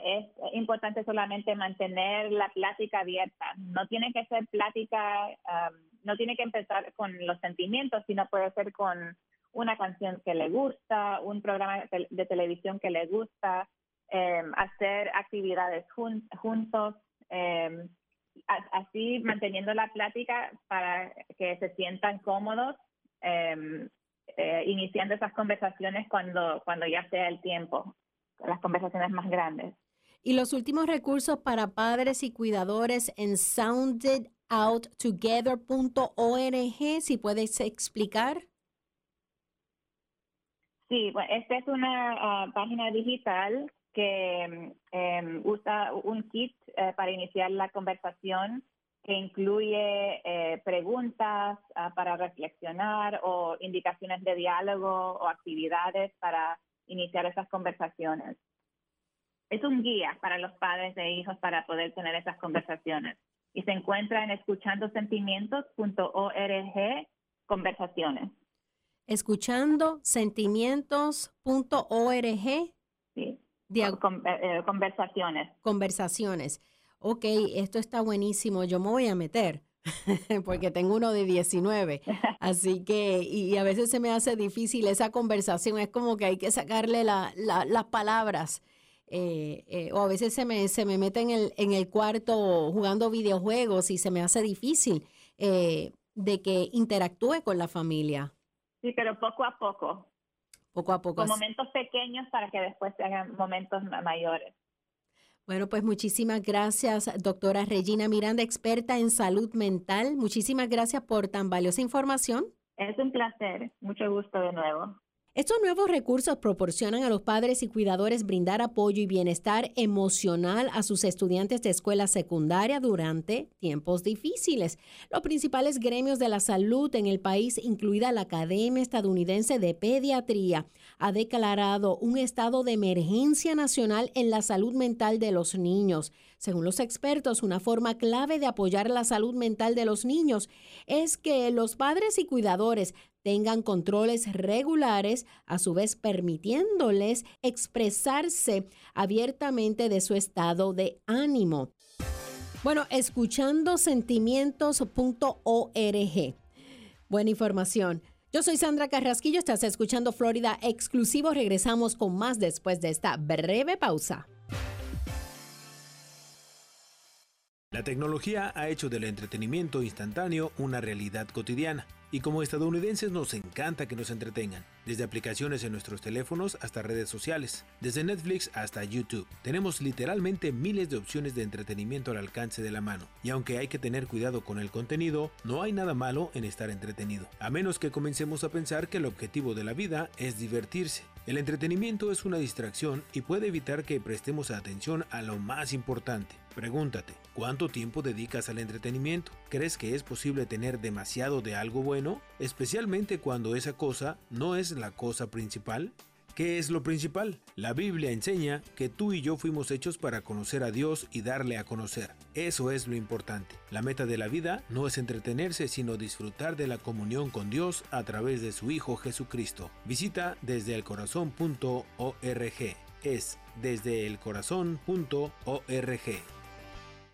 M: Es importante solamente mantener la plática abierta. No tiene que ser plática, um, no tiene que empezar con los sentimientos, sino puede ser con una canción que le gusta, un programa de, tel- de televisión que le gusta, eh, hacer actividades jun- juntos, a- así manteniendo la plática para que se sientan cómodos, eh, eh, iniciando esas conversaciones cuando, cuando ya sea el tiempo, las conversaciones más grandes.
A: Y los últimos recursos para padres y cuidadores en soundedouttogether.org, si puedes explicar.
M: Sí, bueno, esta es una ah, página digital que em, usa un kit eh, para iniciar la conversación que incluye eh, preguntas ah, para reflexionar o indicaciones de diálogo o actividades para iniciar esas conversaciones. Es un guía para los padres e hijos para poder tener esas conversaciones y se encuentra en escuchandosentimientos.org conversaciones.
A: Escuchando sentimientos.org.
M: Sí. Con- eh, eh, conversaciones.
A: Conversaciones. Ok, esto está buenísimo. Yo me voy a meter [laughs] porque tengo uno de 19. [laughs] Así que, y a veces se me hace difícil esa conversación. Es como que hay que sacarle la- la- las palabras. eh, eh, o a veces se me, se me mete en el, en el cuarto jugando videojuegos y se me hace difícil eh, de que interactúe con la familia
M: Sí, pero poco a poco,
A: poco a poco.
M: con momentos pequeños para que después se hagan momentos ma- mayores.
A: Bueno, pues muchísimas gracias, doctora Regina Miranda, experta en salud mental. Muchísimas gracias por tan valiosa información.
M: Es un placer, mucho gusto de nuevo.
A: Estos nuevos recursos proporcionan a los padres y cuidadores brindar apoyo y bienestar emocional a sus estudiantes de escuela secundaria durante tiempos difíciles. Los principales gremios de la salud en el país, incluida la Academia Estadounidense de Pediatría, ha declarado un estado de emergencia nacional en la salud mental de los niños. Según los expertos, una forma clave de apoyar la salud mental de los niños es que los padres y cuidadores tengan controles regulares, a su vez permitiéndoles expresarse abiertamente de su estado de ánimo. Bueno, escuchando sentimientos.org. Buena información. Yo soy Sandra Carrasquillo, estás escuchando Florida Exclusivo. Regresamos con más después de esta breve pausa.
B: La tecnología ha hecho del entretenimiento instantáneo una realidad cotidiana. Y como estadounidenses nos encanta que nos entretengan, desde aplicaciones en nuestros teléfonos hasta redes sociales, desde Netflix hasta YouTube. Tenemos literalmente miles de opciones de entretenimiento al alcance de la mano. Y aunque hay que tener cuidado con el contenido, no hay nada malo en estar entretenido, a menos que comencemos a pensar que el objetivo de la vida es divertirse. El entretenimiento es una distracción y puede evitar que prestemos atención a lo más importante. Pregúntate, ¿cuánto tiempo dedicas al entretenimiento? ¿Crees que es posible tener demasiado de algo bueno? Especialmente cuando esa cosa no es la cosa principal. ¿Qué es lo principal? La Biblia enseña que tú y yo fuimos hechos para conocer a Dios y darle a conocer. Eso es lo importante. La meta de la vida no es entretenerse, sino disfrutar de la comunión con Dios a través de su Hijo Jesucristo. Visita desde Es desde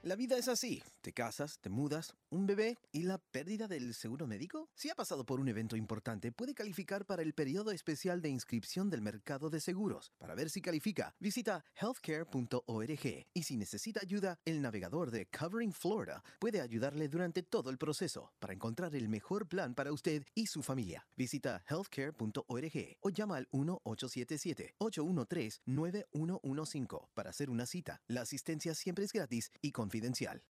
C: La vida es así. Te casas, te mudas, un bebé y la pérdida del seguro médico. Si ha pasado por un evento importante, puede calificar para el periodo especial de inscripción del mercado de seguros. Para ver si califica, visita healthcare.org. Y si necesita ayuda, el navegador de Covering Florida puede ayudarle durante todo el proceso para encontrar el mejor plan para usted y su familia. Visita healthcare.org o llama al 1-877-813-9115 para hacer una cita. La asistencia siempre es gratis y confidencial.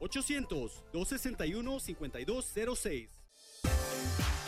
I: 800-261-5206.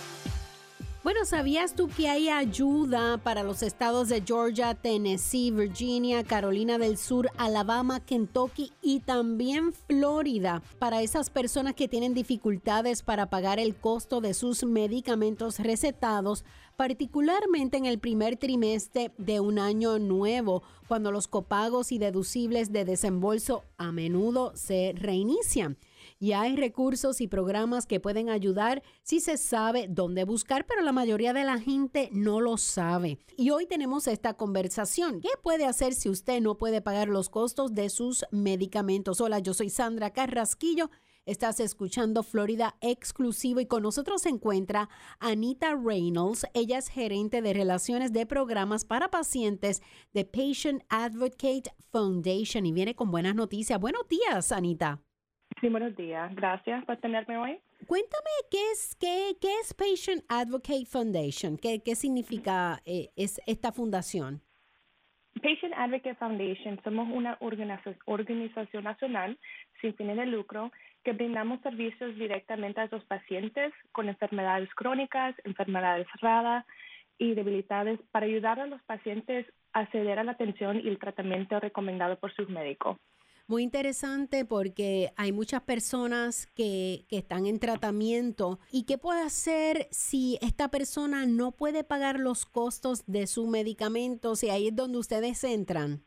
A: Bueno, ¿sabías tú que hay ayuda para los estados de Georgia, Tennessee, Virginia, Carolina del Sur, Alabama, Kentucky y también Florida para esas personas que tienen dificultades para pagar el costo de sus medicamentos recetados, particularmente en el primer trimestre de un año nuevo, cuando los copagos y deducibles de desembolso a menudo se reinician? Y hay recursos y programas que pueden ayudar si se sabe dónde buscar, pero la mayoría de la gente no lo sabe. Y hoy tenemos esta conversación. ¿Qué puede hacer si usted no puede pagar los costos de sus medicamentos? Hola, yo soy Sandra Carrasquillo. Estás escuchando Florida Exclusivo y con nosotros se encuentra Anita Reynolds. Ella es gerente de relaciones de programas para pacientes de Patient Advocate Foundation y viene con buenas noticias. Buenos días, Anita.
N: Sí, buenos días. Gracias por tenerme hoy.
A: Cuéntame qué es, qué, qué es Patient Advocate Foundation, qué, qué significa eh, es esta fundación.
N: Patient Advocate Foundation somos una organización nacional sin fines de lucro que brindamos servicios directamente a los pacientes con enfermedades crónicas, enfermedades raras y debilidades para ayudar a los pacientes a acceder a la atención y el tratamiento recomendado por sus médicos
A: muy interesante porque hay muchas personas que, que, están en tratamiento. ¿Y qué puede hacer si esta persona no puede pagar los costos de su medicamento? Y ahí es donde ustedes entran.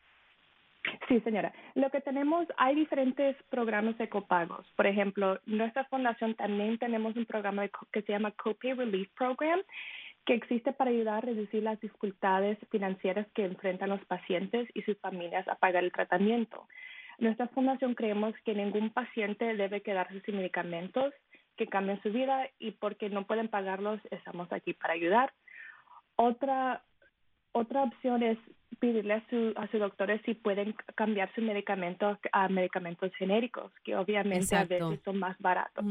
N: Sí, señora. Lo que tenemos, hay diferentes programas de copagos. Por ejemplo, nuestra fundación también tenemos un programa que se llama Copay Relief Program que existe para ayudar a reducir las dificultades financieras que enfrentan los pacientes y sus familias a pagar el tratamiento. Nuestra fundación creemos que ningún paciente debe quedarse sin medicamentos que cambien su vida y porque no pueden pagarlos, estamos aquí para ayudar. Otra, otra opción es pedirle a, su, a sus doctores si pueden cambiar sus medicamentos a medicamentos genéricos, que obviamente a veces son más baratos.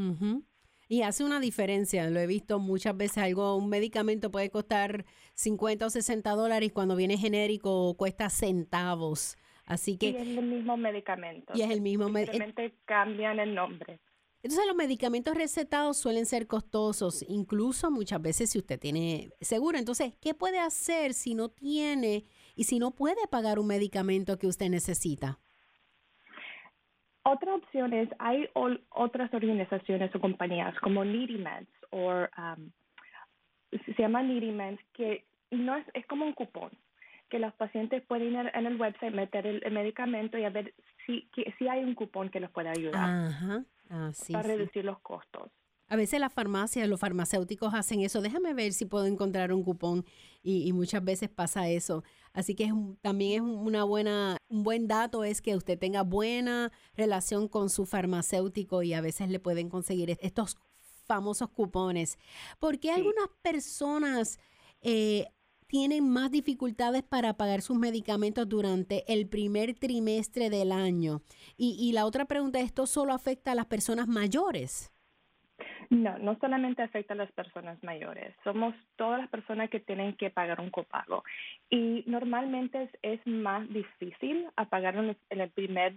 A: Y hace una diferencia, lo he visto muchas veces, algo, un medicamento puede costar 50 o 60 dólares cuando viene genérico cuesta centavos. Así que...
N: Y es el mismo medicamento.
A: Y es el mismo
N: medicamento. Simplemente cambian el nombre.
A: Entonces los medicamentos recetados suelen ser costosos, incluso muchas veces si usted tiene seguro. Entonces, ¿qué puede hacer si no tiene y si no puede pagar un medicamento que usted necesita?
N: Otra opción es, hay otras organizaciones o compañías como Needy Meds o um, se llama Needy Meds que no es, es como un cupón que los pacientes pueden ir en el website, meter el, medicamento y a ver si, si hay un cupón que los pueda ayudar para reducir los costos.
A: A veces las farmacias, los farmacéuticos hacen eso. Déjame ver si puedo encontrar un cupón y, muchas veces pasa eso. Así que es también es una buena, un buen dato es que usted tenga buena relación con su farmacéutico y a veces le pueden conseguir estos famosos cupones. Porque algunas personas eh, tienen más dificultades para pagar sus medicamentos durante el primer trimestre del año. Y, la otra pregunta, ¿esto solo afecta a las personas mayores?
N: No, no solamente afecta a las personas mayores, somos todas las personas que tienen que pagar un copago. Y normalmente es, más difícil a pagar en, la primer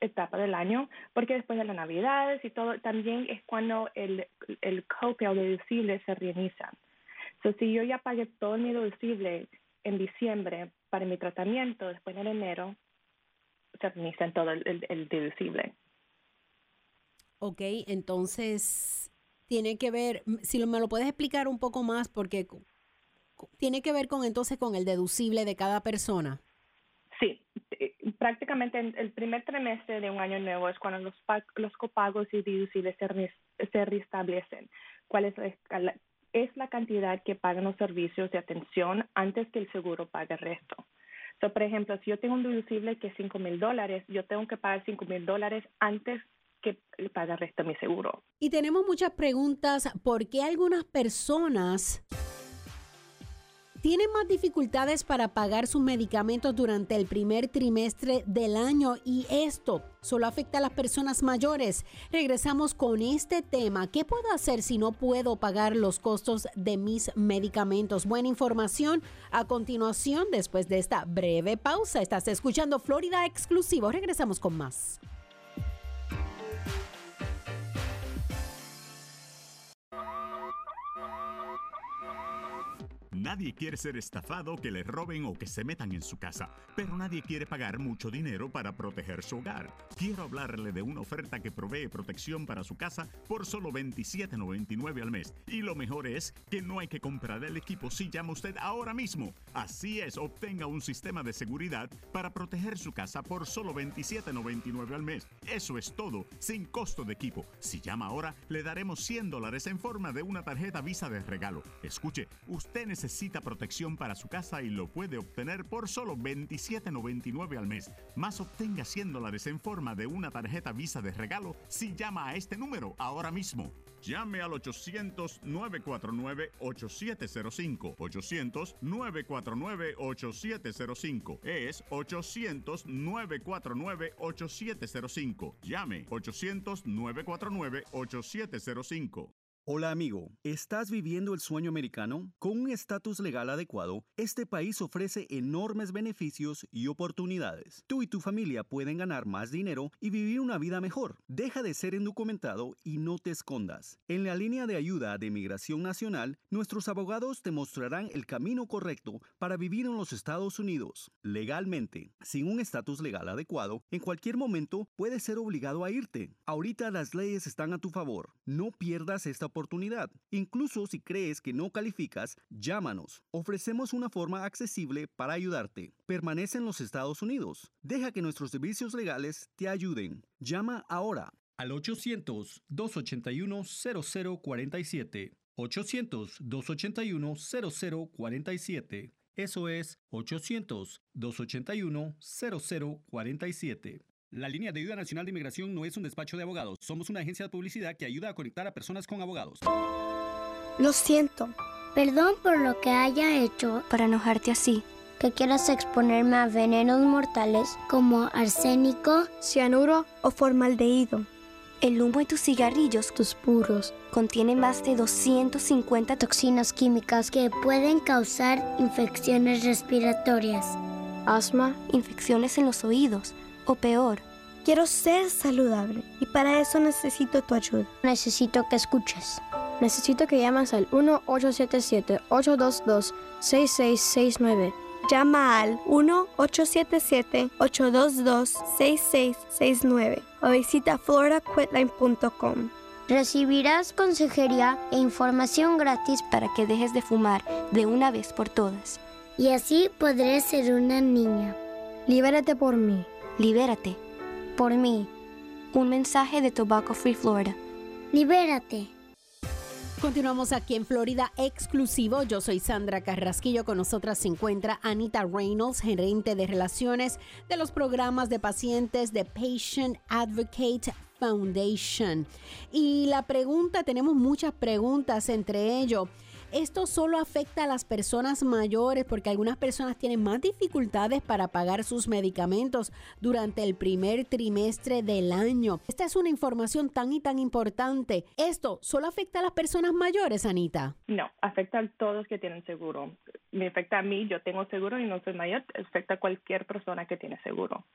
N: etapa del año, porque después de las navidades y todo, también es cuando el, el copay o deducible se reinicia si yo ya pagué todo mi deducible en diciembre para mi tratamiento, después en enero se reinicia todo el, deducible.
A: Ok, entonces tiene que ver, si me lo puedes explicar un poco más, porque tiene que ver con entonces con el deducible de cada persona.
N: Sí, eh, prácticamente el primer trimestre de un año nuevo es cuando los, los copagos y deducibles se, se restablecen. ¿Cuál es es la cantidad que pagan los servicios de atención antes que el seguro pague el resto. So, por ejemplo, si yo tengo un deducible que es 5 mil dólares, yo tengo que pagar 5 mil dólares antes que paga el resto de mi seguro.
A: Y tenemos muchas preguntas. ¿Por qué algunas personas tienen más dificultades para pagar sus medicamentos durante el primer trimestre del año y esto solo afecta a las personas mayores. Regresamos con este tema. ¿Qué puedo hacer si no puedo pagar los costos de mis medicamentos? Buena información a continuación después de esta breve pausa. Estás escuchando Florida Exclusivo. Regresamos con más.
O: Nadie quiere ser estafado, que le roben o que se metan en su casa, pero nadie quiere pagar mucho dinero para proteger su hogar. Quiero hablarle de una oferta que provee protección para su casa por solo $27.99 al mes. Y lo mejor es que no hay que comprar el equipo si llama usted ahora mismo. Así es, obtenga un sistema de seguridad para proteger su casa por solo $27.99 al mes. Eso es todo, sin costo de equipo. Si llama ahora, le daremos 100 dólares en forma de una tarjeta Visa de regalo. Escuche, usted necesita necesita protección para su casa y lo puede obtener por solo $27.99 al mes. Más obtenga 100 dólares en forma de una tarjeta Visa de regalo si llama a este número ahora mismo. Llame al 800-949-8705. 800-949-8705. Es 800-949-8705. Llame 800-949-8705.
P: Hola amigo, ¿estás viviendo el sueño americano? Con un estatus legal adecuado, este país ofrece enormes beneficios y oportunidades. Tú y tu familia pueden ganar más dinero y vivir una vida mejor. Deja de ser indocumentado y no te escondas. En la línea de ayuda de Migración Nacional, nuestros abogados te mostrarán el camino correcto para vivir en los Estados Unidos legalmente. Sin un estatus legal adecuado, en cualquier momento puedes ser obligado a irte. Ahorita las leyes están a tu favor. No pierdas esta oportunidad. Incluso si crees que no calificas, llámanos. Ofrecemos una forma accesible para ayudarte. Permanece en los Estados Unidos. Deja que nuestros servicios legales te ayuden. Llama ahora al 800-281-0047. 800-281-0047. Eso es 800-281-0047. La línea de ayuda nacional de inmigración no es un despacho de abogados. Somos una agencia de publicidad que ayuda a conectar a personas con abogados.
Q: Lo siento. Perdón por lo que haya hecho
R: para enojarte así.
Q: Que quieras exponerme a venenos mortales como arsénico, cianuro o formaldehído.
R: El humo de tus cigarrillos,
Q: tus puros,
R: contiene más de 250
Q: toxinas químicas que pueden causar infecciones respiratorias,
R: asma, infecciones en los oídos o peor.
Q: Quiero ser saludable y para eso necesito tu ayuda. Necesito que escuches. Necesito que llames al 1-877-822-6669. Llama al 1-877-822-6669 o visita floridaquitline.com. Recibirás consejería e información gratis
R: para que dejes de fumar de una vez por todas.
Q: Y así podré ser una niña. Libérate por mí.
R: Libérate. Por mí. Un mensaje de Tobacco Free Florida.
Q: Libérate.
A: Continuamos aquí en Florida exclusivo. Yo soy Sandra Carrasquillo. Con nosotras se encuentra Anita Reynolds, gerente de relaciones de los programas de pacientes de Patient Advocate Foundation. Y la pregunta, tenemos muchas preguntas entre ellos. Esto solo afecta a las personas mayores porque algunas personas tienen más dificultades para pagar sus medicamentos durante el primer trimestre del año. Esta es una información tan y tan importante. ¿Esto solo afecta a las personas mayores, Anita?
N: No, afecta a todos que tienen seguro. Me afecta a mí, yo tengo seguro y no soy mayor, afecta a cualquier persona que tiene seguro.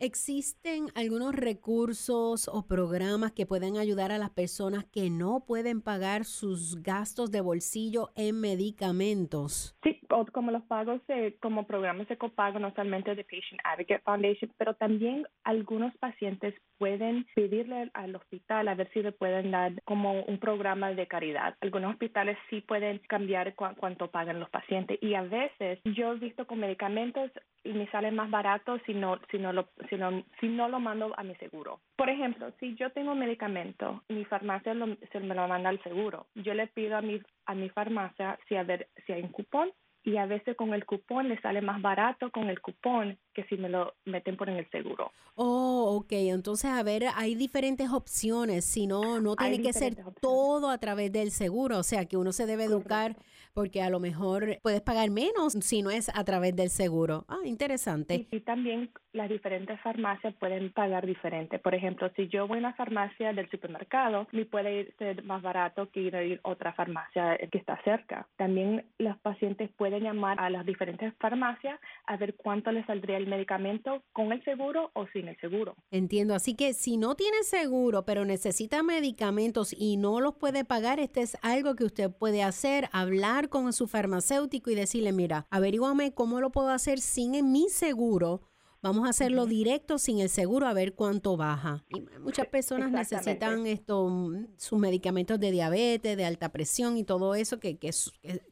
A: ¿Existen algunos recursos o programas que pueden ayudar a las personas que no pueden pagar sus gastos de bolsillo en medicamentos?
N: Sí, como los pagos de, como programas de copago, no solamente de Patient Advocate Foundation, pero también algunos pacientes pueden pedirle al hospital a ver si le pueden dar como un programa de caridad. Algunos hospitales sí pueden cambiar cuánto pagan los pacientes y a veces yo he visto con medicamentos y me sale más barato si no, si no lo si no, si no lo mando a mi seguro. Por ejemplo, si yo tengo un medicamento mi farmacia se me lo manda al seguro, yo le pido a mi, a mi farmacia si, a si hay un cupón y a veces con el cupón le sale más barato con el cupón que si me lo meten por en el seguro.
A: Oh, ok. Entonces, a ver, hay diferentes opciones. Si no, no tiene que ser todo a través del seguro. O sea, que uno se debe educar porque a lo mejor puedes pagar menos si no es a través del seguro. Ah, interesante.
N: Y también las diferentes farmacias pueden pagar diferente. Por ejemplo, si yo voy a una farmacia del supermercado, me puede ser más barato que ir a ir otra farmacia que está cerca. También los pacientes pueden llamar a las diferentes farmacias a ver cuánto les saldría el medicamento con el seguro o sin el seguro.
A: Entiendo. Así que si no tiene seguro, pero necesita medicamentos y no los puede pagar, este es algo que usted puede hacer, hablar con su farmacéutico y decirle, mira, averíguame cómo lo puedo hacer sin mi seguro. Vamos a hacerlo directo sin el seguro a ver cuánto baja. Y muchas personas necesitan esto, mm, sus medicamentos de diabetes, de alta presión y todo eso que, que-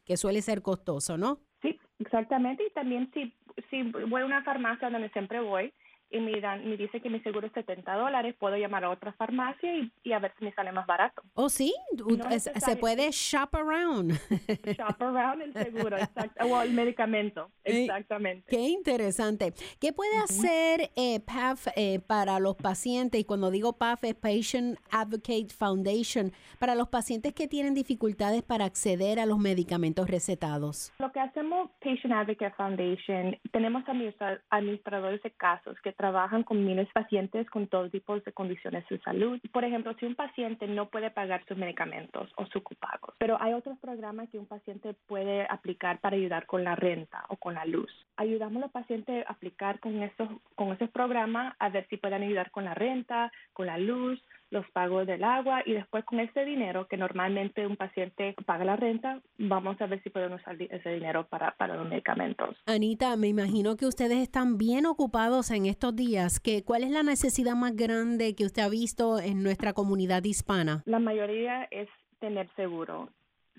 A: que suele ser costoso, ¿no?
N: Sí, exactamente. Y también si, si voy a una farmacia donde siempre voy y me, dan, me dice que mi seguro es 70 dólares, puedo llamar a otra farmacia y, y a ver si me sale más barato.
A: Oh, sí, U-
N: No
A: es- se puede shop around. [laughs]
N: Shop around el seguro, exacto, o el medicamento,
A: Eh,
N: exactamente.
A: Qué interesante. ¿Qué puede hacer eh, PAF eh, para los pacientes? Y cuando digo PAF es Patient Advocate Foundation, para los pacientes que tienen dificultades para acceder a los medicamentos recetados.
N: Lo que hacemos Patient Advocate Foundation, tenemos administra- administradores de casos que trabajan con miles de pacientes con todo tipo de condiciones de salud. Por ejemplo, si un paciente no puede pagar sus medicamentos o sus copagos, pero hay otros programas que un paciente puede aplicar para ayudar con la renta o con la luz. Ayudamos a los pacientes a aplicar con esos, con esos programas a ver si pueden ayudar con la renta, con la luz, los pagos del agua y después con ese dinero que normalmente un paciente paga la renta, vamos a ver si podemos usar ese dinero para, para los medicamentos.
A: Anita, me imagino que ustedes están bien ocupados en estos días. ¿Qué, ¿Cuál es la necesidad más grande que usted ha visto en nuestra comunidad hispana?
N: La mayoría es tener seguro.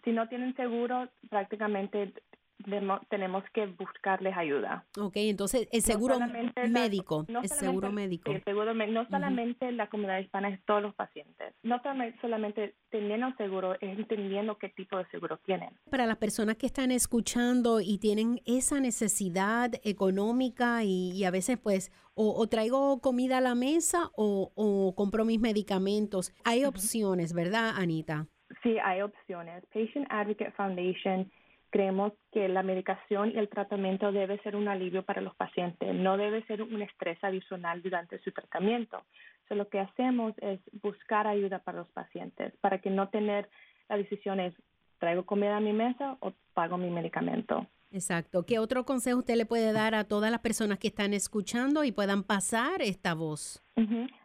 N: Si no tienen seguro, prácticamente tenemos que buscarles ayuda.
A: Ok, entonces el
N: No
A: seguro
N: la-
A: médico,
N: no
A: el seguro médico.
N: el seguro no solamente la comunidad hispana, es todos los pacientes. No solamente, teniendo seguro, es entendiendo qué tipo de seguro tienen.
A: Para las personas que están escuchando y tienen esa necesidad económica y, y a veces pues o, o traigo comida a la mesa o, o compro mis medicamentos, hay opciones, ¿verdad, Anita?
N: Sí, hay opciones. Patient Advocate Foundation creemos que la medicación y el tratamiento debe ser un alivio para los pacientes, no debe ser un estrés adicional durante su tratamiento. So, lo que hacemos es buscar ayuda para los pacientes, para que no tener la decisión es traigo comida a mi mesa o pago mi medicamento.
A: Exacto. ¿Qué otro consejo usted le puede dar a todas las personas que están escuchando y puedan pasar esta voz?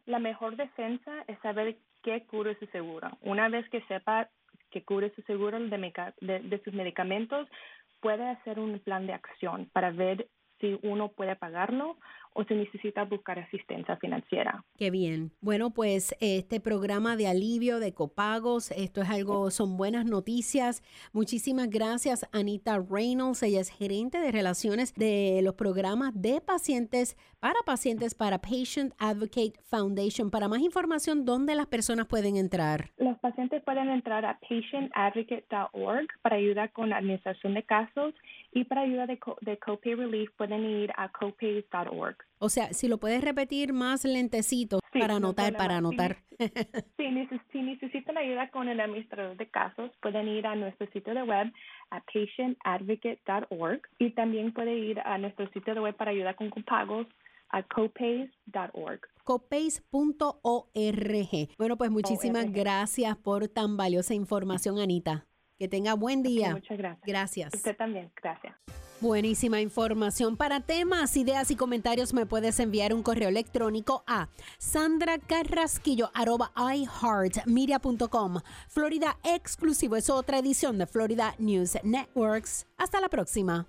N: La mejor defensa es saber qué cubre su seguro. Una vez que sepa que cubre su seguro de, de- de sus medicamentos, puede hacer un plan de acción para ver si uno puede pagarlo o si necesita buscar asistencia financiera.
A: Qué bien. Bueno, pues este programa de alivio de copagos, esto es algo, son buenas noticias. Muchísimas gracias, Anita Reynolds. Ella es gerente de relaciones de los programas de pacientes para pacientes para Patient Advocate Foundation. Para más información, ¿dónde las personas pueden entrar?
N: Los pacientes pueden entrar a patientadvocate.org para ayuda con la administración de casos y para ayuda de, co- de copay relief pueden ir a copays.org.
A: O sea, si lo puedes repetir más lentecito
N: Sí,
A: para
N: no
A: anotar, para anotar.
N: Si, neces- si necesitan ayuda con el administrador de casos, pueden ir a nuestro sitio de web a patientadvocate.org y también puede ir a nuestro sitio de web para ayuda con pagos a copays.org.
A: copays.org. Bueno, pues muchísimas gracias por tan valiosa información, Anita. Que tenga buen día.
N: muchas gracias.
A: Gracias.
N: Usted también, gracias.
A: Buenísima información. Para temas, ideas y comentarios me puedes enviar un correo electrónico a sandracarrasquillo.iheartmedia.com. Florida exclusivo es otra edición de Florida News Networks. Hasta la próxima.